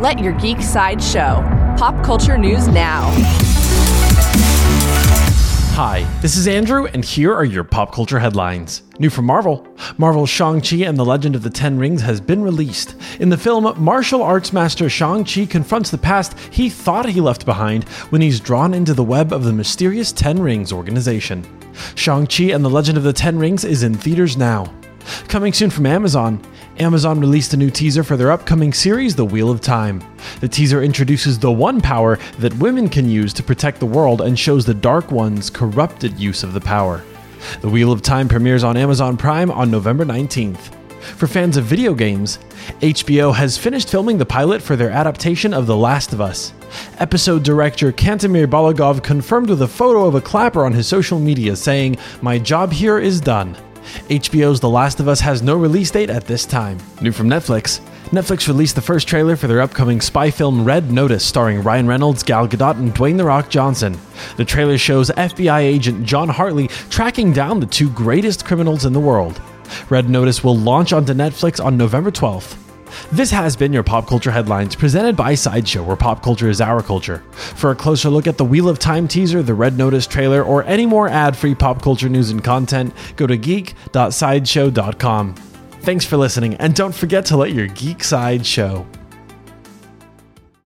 Let your geek side show. Pop culture news now. Hi, this is Andrew, and here are your pop culture headlines. New from Marvel Marvel's Shang-Chi and the Legend of the Ten Rings has been released. In the film, martial arts master Shang-Chi confronts the past he thought he left behind when he's drawn into the web of the mysterious Ten Rings organization. Shang-Chi and the Legend of the Ten Rings is in theaters now. Coming soon from Amazon, Amazon released a new teaser for their upcoming series, The Wheel of Time. The teaser introduces the one power that women can use to protect the world and shows the Dark One's corrupted use of the power. The Wheel of Time premieres on Amazon Prime on November 19th. For fans of video games, HBO has finished filming the pilot for their adaptation of The Last of Us. Episode director Kantemir Balagov confirmed with a photo of a clapper on his social media saying, My job here is done. HBO's The Last of Us has no release date at this time. New from Netflix Netflix released the first trailer for their upcoming spy film Red Notice, starring Ryan Reynolds, Gal Gadot, and Dwayne The Rock Johnson. The trailer shows FBI agent John Hartley tracking down the two greatest criminals in the world. Red Notice will launch onto Netflix on November 12th. This has been your Pop Culture Headlines presented by Sideshow, where pop culture is our culture. For a closer look at the Wheel of Time teaser, the Red Notice trailer, or any more ad free pop culture news and content, go to geek.sideshow.com. Thanks for listening, and don't forget to let your geek side show.